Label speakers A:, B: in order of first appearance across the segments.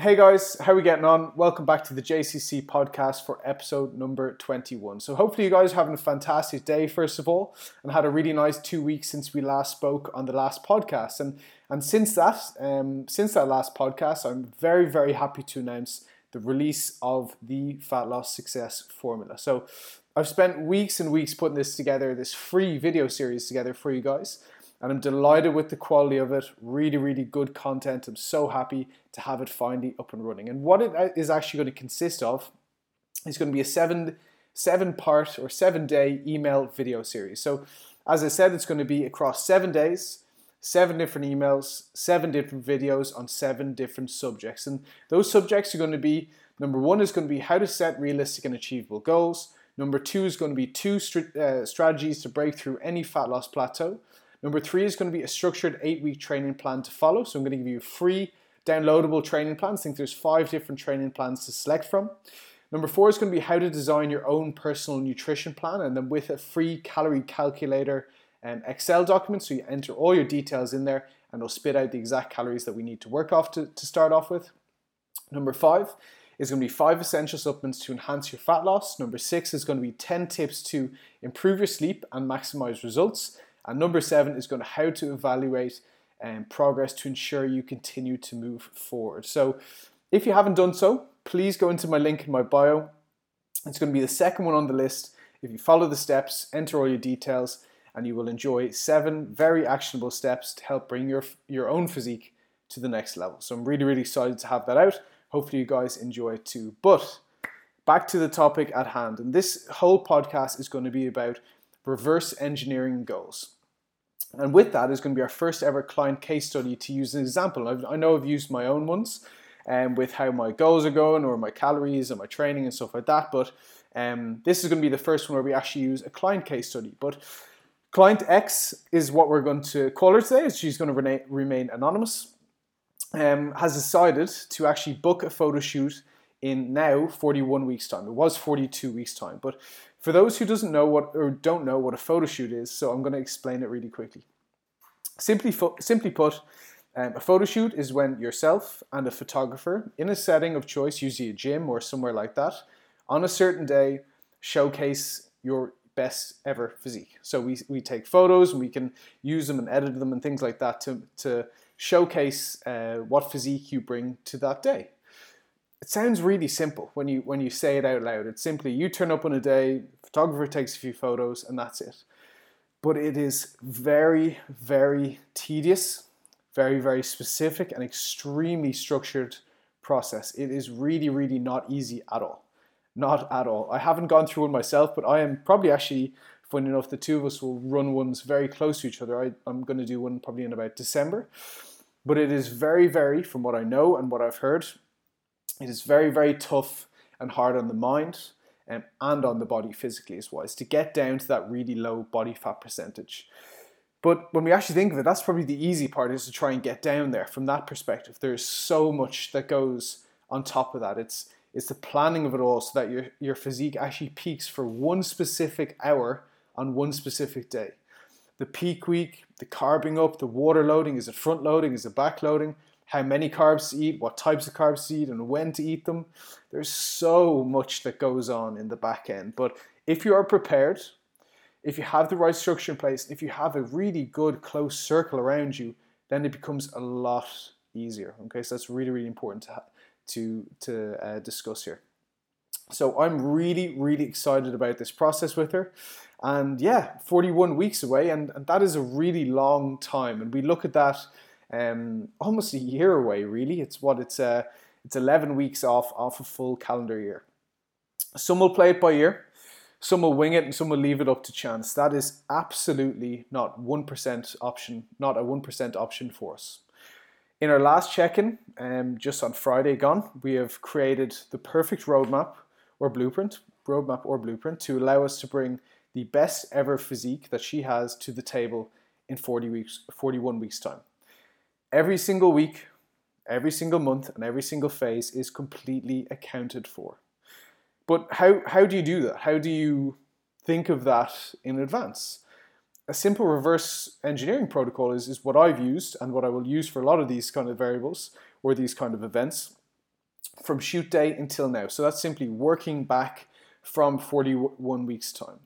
A: Hey guys, how are we getting on? Welcome back to the JCC podcast for episode number 21. So, hopefully, you guys are having a fantastic day, first of all, and had a really nice two weeks since we last spoke on the last podcast. And and since that, um, since that last podcast, I'm very, very happy to announce the release of the Fat Loss Success Formula. So, I've spent weeks and weeks putting this together, this free video series together for you guys and I'm delighted with the quality of it. Really, really good content. I'm so happy to have it finally up and running. And what it uh, actually going to consist of is going to be a seven seven part or seven day email video series. So, as I said, it's going to be across seven days, seven different emails, seven different videos on seven different subjects. And those subjects are going to be number one is going to be how to set realistic and achievable goals. Number two is going to be two uh, strategies to break through any fat loss plateau. Number three is going to be a structured eight week training plan to follow. So I'm going to give you free downloadable training plans. I think there's five different training plans to select from. Number four is going to be how to design your own personal nutrition plan, and then with a free calorie calculator and Excel document. So you enter all your details in there, and it'll spit out the exact calories that we need to work off to, to start off with. Number five is going to be five essential supplements to enhance your fat loss. Number six is going to be 10 tips to improve your sleep and maximize results. And number seven is going to how to evaluate um, progress to ensure you continue to move forward. So if you haven't done so, please go into my link in my bio. It's going to be the second one on the list. If you follow the steps, enter all your details, and you will enjoy seven very actionable steps to help bring your, your own physique to the next level. So I'm really, really excited to have that out. Hopefully, you guys enjoy it too. But back to the topic at hand. And this whole podcast is going to be about reverse engineering goals. And with that is going to be our first ever client case study to use an example. I've, i know I've used my own ones um, with how my goals are going or my calories and my training and stuff like that, but um, this is going to be the first one where we actually use a client case study. But client X is what we're going to call her today. She's going to remain, remain anonymous. Um, has decided to actually book a photo shoot in now 41 weeks time. It was 42 weeks time, but for those who doesn't know what or don't know what a photo shoot is, so I'm going to explain it really quickly. Simply, fo- simply put, um, a photo shoot is when yourself and a photographer in a setting of choice, usually a gym or somewhere like that, on a certain day, showcase your best ever physique. So we, we take photos and we can use them and edit them and things like that to, to showcase uh, what physique you bring to that day it sounds really simple when you when you say it out loud. It's simply you turn up on a day, photographer takes a few photos, and that's it. But it is very, very tedious, very, very specific, and extremely structured process. It is really, really not easy at all. Not at all. I haven't gone through one myself, but I am probably actually, funny enough, the two of us will run ones very close to each other. I, I'm going to do one probably in about December. But it is very, very, from what I know and what I've heard, it is very, very tough and hard on the mind um, and on the body physically as well, is to get down to that really low body fat percentage. But when we actually think of it, that's probably the easy part is to try and get down there from that perspective. There's so much that goes on top of that. It's it's the planning of it all so that your, your physique actually peaks for one specific hour on one specific day. The peak week, the carbing up, the water loading, is it front loading, is it back loading? How many carbs to eat, what types of carbs to eat, and when to eat them. There's so much that goes on in the back end. But if you are prepared, if you have the right structure in place, if you have a really good close circle around you, then it becomes a lot easier. Okay, so that's really, really important to to to uh, discuss here. So I'm really, really excited about this process with her. And yeah, 41 weeks away, and, and that is a really long time. And we look at that um, almost a year away. Really, it's what it's uh, it's 11 weeks off off a full calendar year. Some will play it by ear, some will wing it, and some will leave it up to chance. That is absolutely not one percent option, not a one percent option for us. In our last check-in, um, just on Friday gone, we have created the perfect roadmap or blueprint, roadmap or blueprint to allow us to bring the best ever physique that she has to the table in 40 weeks, 41 weeks time every single week, every single month, and every single phase is completely accounted for. But how, how do you do that? How do you think of that in advance? A simple reverse engineering protocol is, is what I've used and what I will use for a lot of these kind of variables or these kind of events from shoot day until now. So that's simply working back from 41 weeks' time.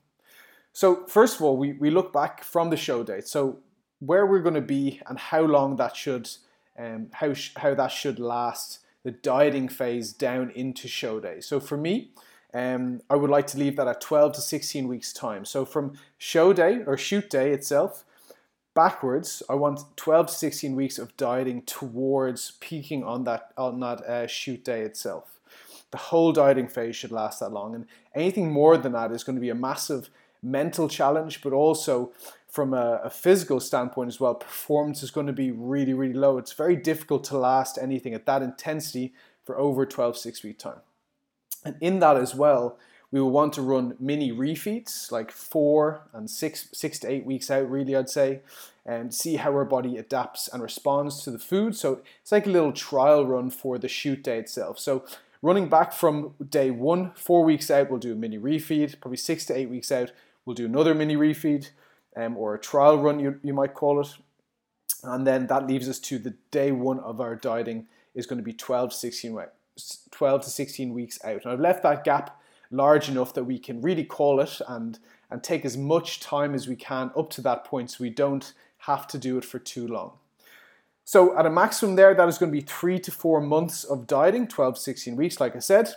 A: So, first of all, we, we look back from the show date. So, where we're going to be and how long that should, um, how, sh- how that should last, the dieting phase down into show day. So, for me, um, I would like to leave that at 12 to 16 weeks' time. So, from show day or shoot day itself, backwards, I want 12 to 16 weeks of dieting towards peaking on that on that uh, shoot day itself. The whole dieting phase should last that long, and anything more than that is going to be a massive mental challenge, but also from a, a physical standpoint as well. Performance is going to be really, really low. It's very difficult to last anything at that intensity for over 12 six week time. And in that as well, we will want to run mini refeeds, like four and six, six to eight weeks out, really, I'd say, and see how our body adapts and responds to the food. So it's like a little trial run for the shoot day itself. So running back from day one, four weeks out, we'll do a mini refeed. Probably six to eight weeks out, we'll do another mini refeed um, or a trial run, you, you might call it. And then that leaves us to the day one of our dieting is going to be 12 16 12 to 16 weeks out. And I've left that gap large enough that we can really call it and and take as much time as we can up to that point so we don't have to do it for too long. So at a maximum there, that is going to be three to four months of dieting, 12, 16 weeks, like I said.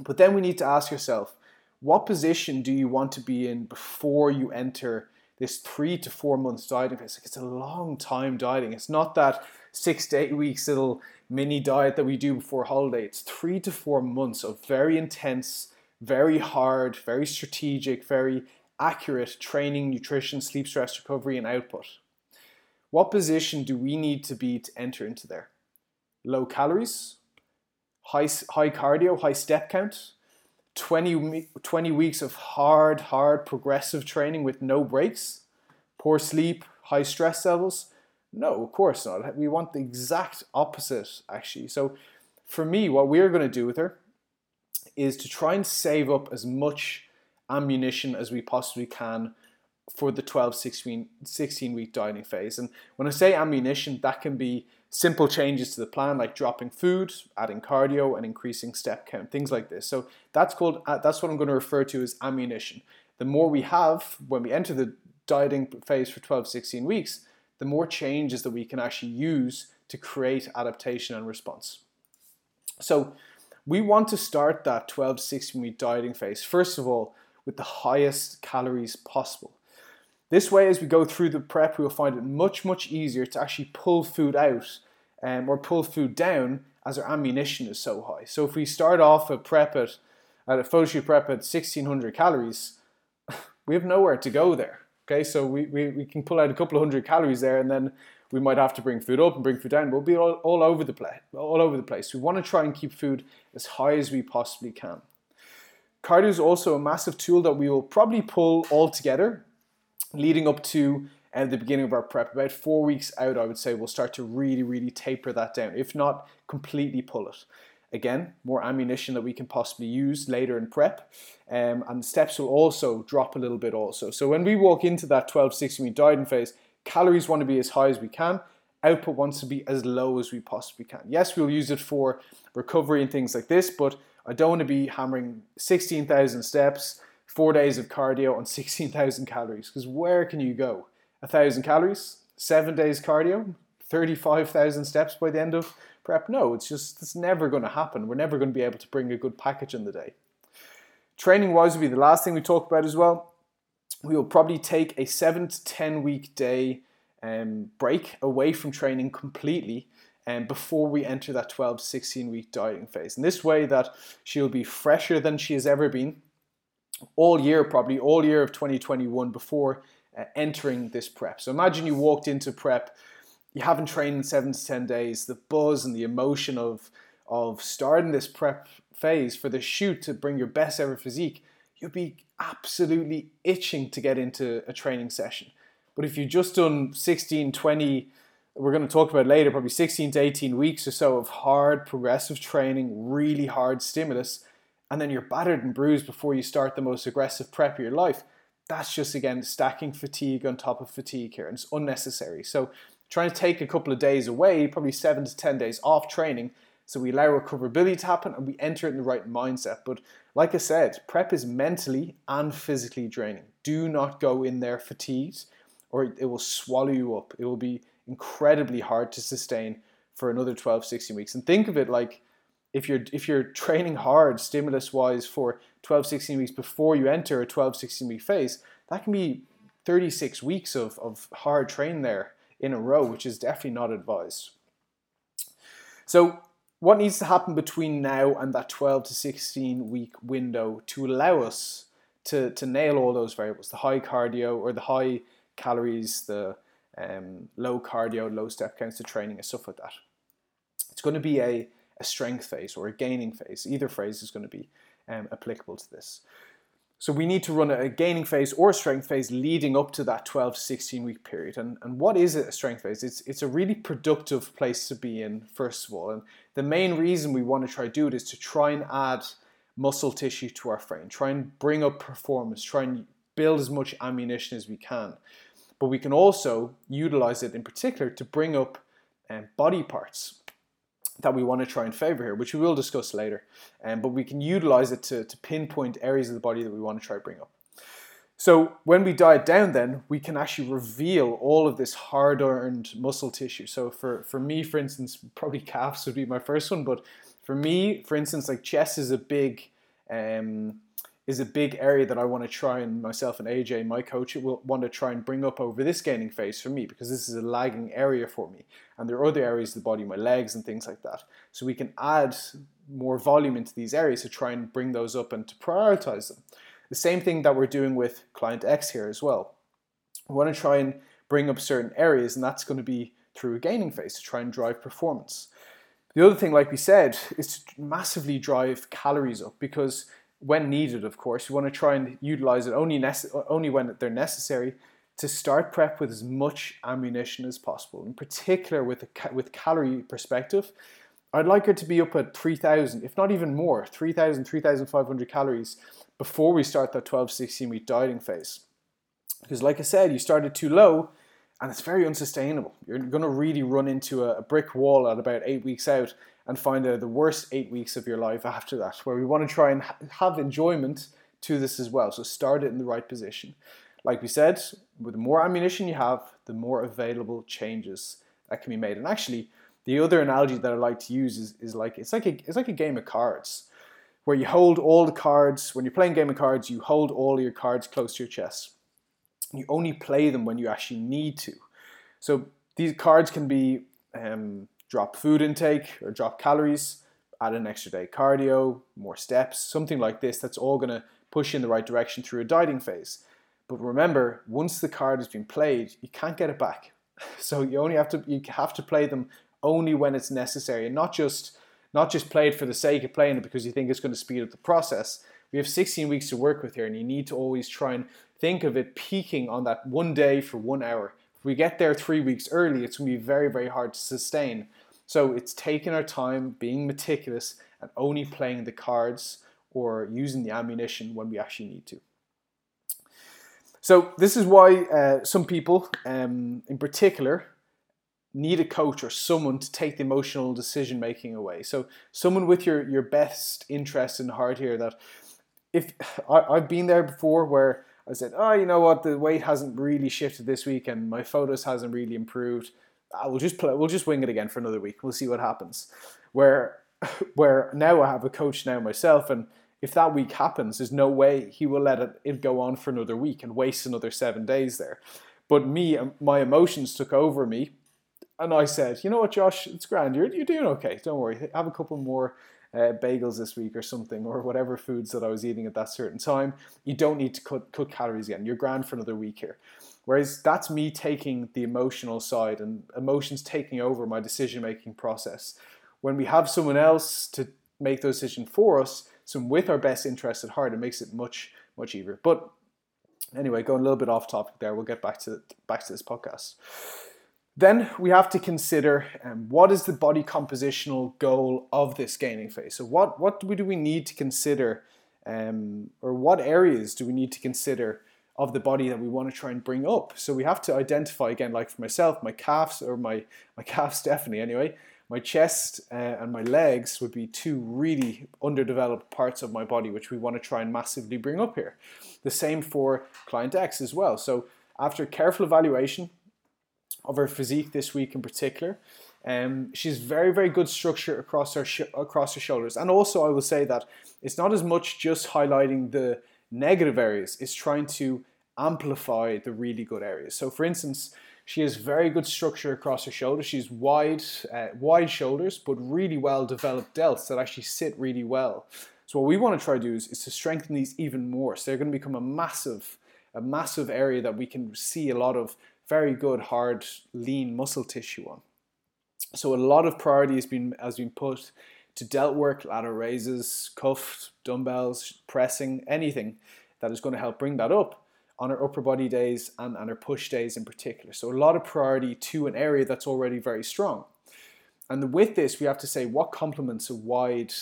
A: But then we need to ask yourself, what position do you want to be in before you enter this three to four months dieting phase? It's a long time dieting. It's not that six to eight weeks little mini diet that we do before holiday. It's three to four months of very intense very hard, very strategic, very accurate training, nutrition, sleep, stress recovery, and output. What position do we need to be to enter into there? Low calories, high, high cardio, high step count, 20, 20 weeks of hard, hard progressive training with no breaks, poor sleep, high stress levels? No, of course not. We want the exact opposite, actually. So, for me, what we're going to do with her is to try and save up as much ammunition as we possibly can for the 12 16, 16 week dieting phase. And when I say ammunition, that can be simple changes to the plan like dropping food, adding cardio and increasing step count, things like this. So that's called uh, that's what I'm going to refer to as ammunition. The more we have when we enter the dieting phase for 12 16 weeks, the more changes that we can actually use to create adaptation and response. So we want to start that 12 16 week dieting phase, first of all, with the highest calories possible. This way, as we go through the prep, we'll find it much, much easier to actually pull food out um, or pull food down as our ammunition is so high. So if we start off a prep at, at a photo shoot prep at 1600 calories, we have nowhere to go there. Okay, so we, we, we can pull out a couple of hundred calories there and then we might have to bring food up and bring food down. We'll be all, all over the place. All over the place. We want to try and keep food as high as we possibly can. Cardio is also a massive tool that we will probably pull all together, leading up to uh, the beginning of our prep. About four weeks out, I would say we'll start to really, really taper that down. If not, completely pull it. Again, more ammunition that we can possibly use later in prep. Um, and steps will also drop a little bit also. So when we walk into that 12, 16 week dieting phase, Calories want to be as high as we can. Output wants to be as low as we possibly can. Yes, we'll use it for recovery and things like this, but I don't want to be hammering 16,000 steps, four days of cardio on 16,000 calories. Because where can you go? A thousand calories, seven days cardio, 35,000 steps by the end of prep? No, it's just, it's never going to happen. We're never going to be able to bring a good package in the day. Training wise will be the last thing we talk about as well we will probably take a seven to 10 week day um, break away from training completely and um, before we enter that 12 to 16 week dieting phase. And this way that she'll be fresher than she has ever been all year, probably all year of 2021 before uh, entering this prep. So imagine you walked into prep, you haven't trained in seven to 10 days, the buzz and the emotion of, of starting this prep phase for the shoot to bring your best ever physique, you'd be absolutely itching to get into a training session. But if you've just done 16, 20, we're going to talk about later, probably 16 to 18 weeks or so of hard progressive training, really hard stimulus, and then you're battered and bruised before you start the most aggressive prep of your life, that's just again stacking fatigue on top of fatigue here, and it's unnecessary. So trying to take a couple of days away, probably seven to 10 days off training, So we allow recoverability to happen and we enter it in the right mindset. But like I said, prep is mentally and physically draining. Do not go in there fatigued or it will swallow you up. It will be incredibly hard to sustain for another 12, 16 weeks. And think of it like if you're if you're training hard stimulus wise for 12, 16 weeks before you enter a 12, 16 week phase, that can be 36 weeks of, of hard training there in a row, which is definitely not advised. So what needs to happen between now and that 12 to 16 week window to allow us to, to nail all those variables the high cardio or the high calories, the um, low cardio, low step counts, the training, and stuff like that. It's going to be a, a strength phase or a gaining phase. Either phase is going to be um, applicable to this. So we need to run a gaining phase or a strength phase leading up to that 12 to 16 week period. And, and what is a strength phase? It's, it's a really productive place to be in, first of all. And the main reason we want to try to do it is to try and add muscle tissue to our frame, try and bring up performance, try and build as much ammunition as we can. But we can also utilize it in particular to bring up um, body parts that we want to try and favor here, which we will discuss later. Um, but we can utilize it to, to pinpoint areas of the body that we want to try to bring up. So when we diet down, then we can actually reveal all of this hard-earned muscle tissue. So for, for me, for instance, probably calves would be my first one, but for me, for instance, like chest is a big um, is a big area that I want to try and myself and AJ, my coach, will want to try and bring up over this gaining phase for me because this is a lagging area for me. And there are other areas of the body, my legs and things like that. So we can add more volume into these areas to try and bring those up and to prioritize them. The same thing that we're doing with client X here as well. We want to try and bring up certain areas, and that's going to be through a gaining phase to try and drive performance. The other thing, like we said, is to massively drive calories up because when needed, of course. You want to try and utilize it only, nece- only when they're necessary to start prep with as much ammunition as possible. In particular, with a ca- with calorie perspective, I'd like her to be up at 3,000, if not even more, 3,000, 3,500 calories before we start that 12, 16 week dieting phase. Because, like I said, you started too low and it's very unsustainable. You're going to really run into a, brick wall at about eight weeks out and find out the worst eight weeks of your life after that, where we want to try and have enjoyment to this as well. So start it in the right position. Like we said, with the more ammunition you have, the more available changes that can be made. And actually, the other analogy that I like to use is, is like it's like a it's like a game of cards where you hold all the cards when you're playing game of cards you hold all your cards close to your chest you only play them when you actually need to so these cards can be um, drop food intake or drop calories, add an extra day cardio, more steps, something like this that's all going to push you in the right direction through a dieting phase. But remember, once the card has been played, you can't get it back. So you only have to you have to play them only when it's necessary and not just not just play it for the sake of playing it because you think it's going to speed up the process. We have 16 weeks to work with here and you need to always try and think of it peaking on that one day for 1 hour. If we get there 3 weeks early, it's going to be very very hard to sustain so it's taking our time, being meticulous, and only playing the cards or using the ammunition when we actually need to. So this is why uh, some people, um, in particular, need a coach or someone to take the emotional decision making away. So someone with your your best interest in heart here. That if I, I've been there before, where I said, oh, you know what, the weight hasn't really shifted this week, and my photos hasn't really improved I will just play, we'll just wing it again for another week. We'll see what happens. Where where now I have a coach now myself, and if that week happens, there's no way he will let it, it go on for another week and waste another seven days there. But me, my emotions took over me, and I said, you know what, Josh, it's grand. You're you're doing okay. Don't worry. Have a couple more. Uh, bagels this week or something, or whatever foods that I was eating at that certain time. You don't need to cut, cut calories again. You're grand for another week here. Whereas that's me taking the emotional side and emotions taking over my decision making process. When we have someone else to make those decisions for us, someone with our best interest at heart, it makes it much, much easier. But anyway, going a little bit off topic there, we'll get back to back to this podcast. Then we have to consider um, what is the body compositional goal of this gaining phase. So what what do we need to consider, um, or what areas do we need to consider of the body that we want to try and bring up. So we have to identify again, like for myself, my calves or my my calves definitely anyway. my chest uh, and my legs would be two really underdeveloped parts of my body, which we want to try and massively bring up here. The same for client X as well. So after careful evaluation of her physique this week in particular, um, she's very, very good structure across her sh- across her shoulders. And also, I will say that it's not as much just highlighting the negative areas; it's trying to amplify the really good areas. So, for instance, she has very good structure across her shoulders. She's wide, uh, wide shoulders, but really well developed delts that actually sit really well. So, what we want to try to do is, is to strengthen these even more. So, they're going to become a massive, a massive area that we can see a lot of very good, hard, lean muscle tissue on. So a lot of priority has been has been put to delt work, lateral raises, cuff, dumbbells, pressing, anything that is going to help bring that up on our upper body days and, and our push days in particular. So a lot of priority to an area that's already very strong. And with this, we have to say what complements a wide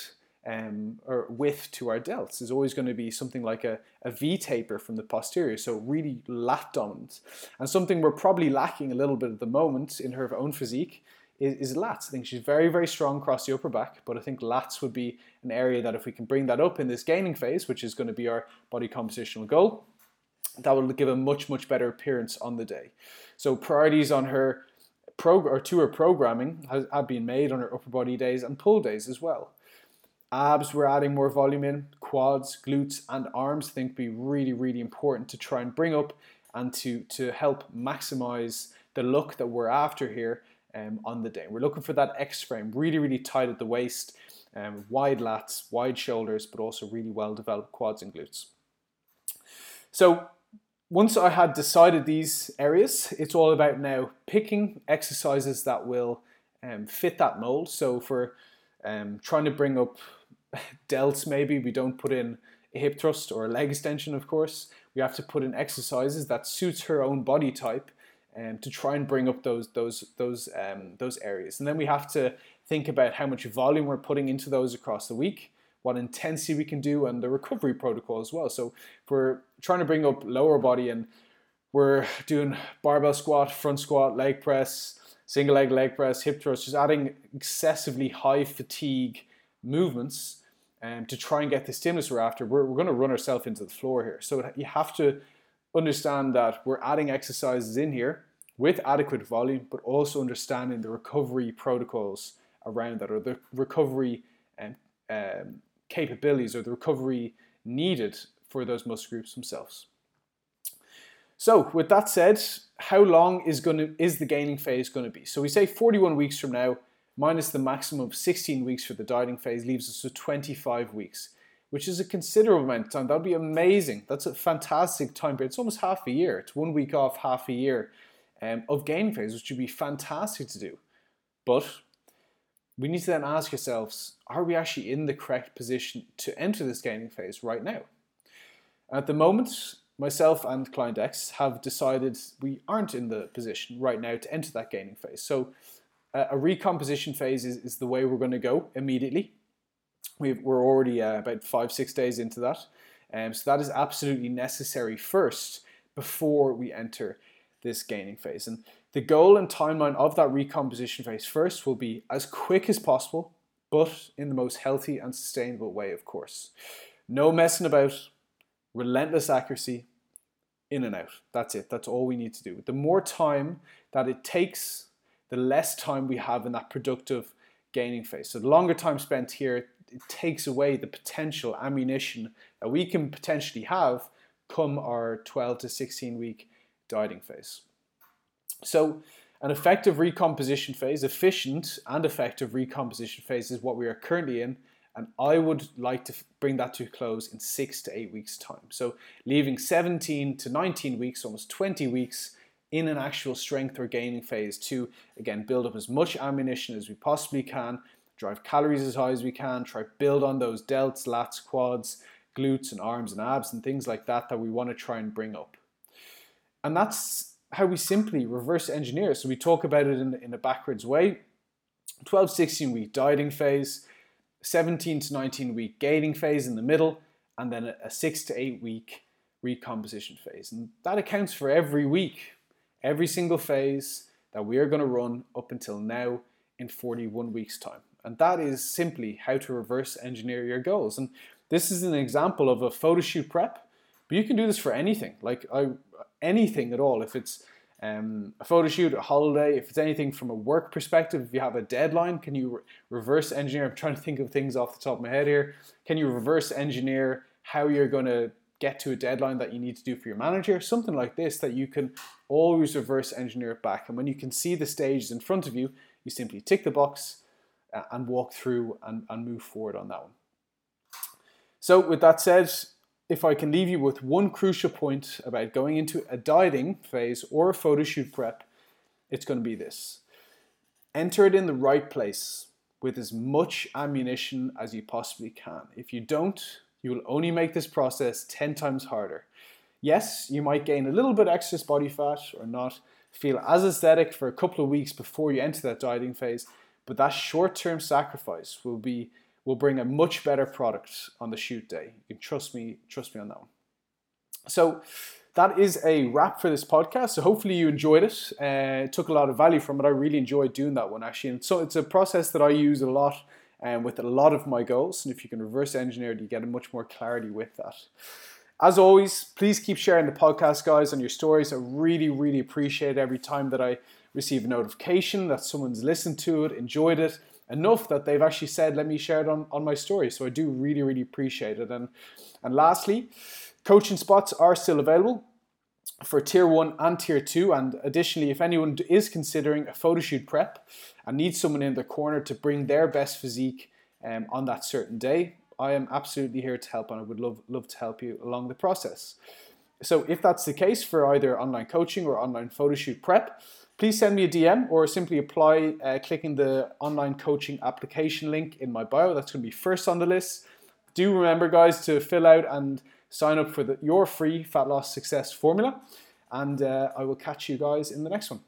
A: um, or width to our delts is always going to be something like a, a V taper from the posterior, so really lat dominant. And something we're probably lacking a little bit at the moment in her own physique is, is lats. I think she's very, very strong across the upper back, but I think lats would be an area that if we can bring that up in this gaining phase, which is going to be our body compositional goal, that will give a much, much better appearance on the day. So priorities on her prog- or to her programming has, have been made on her upper body days and pull days as well. Abs, we're adding more volume in, quads, glutes, and arms. I think be really, really important to try and bring up and to, to help maximize the look that we're after here um, on the day. We're looking for that X frame, really, really tight at the waist, um, wide lats, wide shoulders, but also really well developed quads and glutes. So once I had decided these areas, it's all about now picking exercises that will um, fit that mold. So for um, trying to bring up delts, maybe we don't put in a hip thrust or a leg extension, of course. We have to put in exercises that suits her own body type um, to try and bring up those those those um, those areas. And then we have to think about how much volume we're putting into those across the week, what intensity we can do, and the recovery protocol as well. So if we're trying to bring up lower body and we're doing barbell squat, front squat, leg press, single leg leg press, hip thrust, just adding excessively high fatigue movements um, to try and get the stimulus we're after, we're, we're going to run ourselves into the floor here. So you have to understand that we're adding exercises in here with adequate volume, but also understanding the recovery protocols around that or the recovery um, um, capabilities or the recovery needed for those muscle groups themselves. So, with that said, how long is going to is the gaining phase going to be? So we say 41 weeks from now, minus the maximum of 16 weeks for the dieting phase, leaves us with 25 weeks which is a considerable amount of time. That'd be amazing. That's a fantastic time period. It's almost half a year. It's one week off, half a year um, of game phase, which would be fantastic to do. But we need to then ask ourselves, are we actually in the correct position to enter this gaining phase right now? At the moment, myself and client X have decided we aren't in the position right now to enter that gaining phase. So a recomposition phase is, is the way we're going to go immediately we are already uh, about five, six days into that. Um, so that is absolutely necessary first before we enter this gaining phase. And the goal and timeline of that recomposition phase first will be as quick as possible, but in the most healthy and sustainable way, of course. No messing about, relentless accuracy, in and out. That's it. That's all we need to do. The more time that it takes, the less time we have in that productive gaining phase. So the longer time spent here, it takes away the potential ammunition that we can potentially have come our 12 to 16 week dieting phase. So, an effective recomposition phase, efficient and effective recomposition phase is what we are currently in, and I would like to bring that to a close in six to eight weeks' time. So, leaving 17 to 19 weeks, almost 20 weeks in an actual strength or gaining phase to again build up as much ammunition as we possibly can drive calories as high as we can, try build on those delts, lats, quads, glutes and arms and abs and things like that that we want to try and bring up. And that's how we simply reverse engineer. So we talk about it in, in a backwards way. 12, 16 week dieting phase, 17 to 19 week gaining phase in the middle, and then a, a six to eight week recomposition phase. And that accounts for every week, every single phase that we are going to run up until now in 41 weeks' time. And that is simply how to reverse engineer your goals. And this is an example of a photo shoot prep, but you can do this for anything, like I, anything at all. If it's um, a photo shoot, a holiday, if it's anything from a work perspective, if you have a deadline, can you re- reverse engineer? I'm trying to think of things off the top of my head here. Can you reverse engineer how you're going to get to a deadline that you need to do for your manager? Something like this that you can always reverse engineer it back. And when you can see the stages in front of you, you simply tick the box uh, and walk through and, and move forward on that one. So, with that said, if I can leave you with one crucial point about going into a dieting phase or a photo shoot prep, it's going to be this enter it in the right place with as much ammunition as you possibly can. If you don't, you will only make this process 10 times harder. Yes, you might gain a little bit excess body fat or not feel as aesthetic for a couple of weeks before you enter that dieting phase, but that short-term sacrifice will be will bring a much better product on the shoot day. You can trust me, trust me on that one. So that is a wrap for this podcast. So hopefully you enjoyed it. Uh, took a lot of value from it. I really enjoyed doing that one actually. And so it's a process that I use a lot um, with a lot of my goals. And if you can reverse engineer it, you get a much more clarity with that. As always, please keep sharing the podcast, guys, on your stories. I really, really appreciate every time that I receive a notification that someone's listened to it, enjoyed it enough that they've actually said, let me share it on, on my story. So I do really, really appreciate it. And, and lastly, coaching spots are still available for tier one and tier two. And additionally, if anyone is considering a photo shoot prep and need someone in the corner to bring their best physique um, on that certain day, I am absolutely here to help and I would love, love to help you along the process. So if that's the case for either online coaching or online photo shoot prep, please send me a DM or simply apply uh, clicking the online coaching application link in my bio. That's going to be first on the list. Do remember, guys, to fill out and sign up for the, your free fat loss success formula. And uh, I will catch you guys in the next one.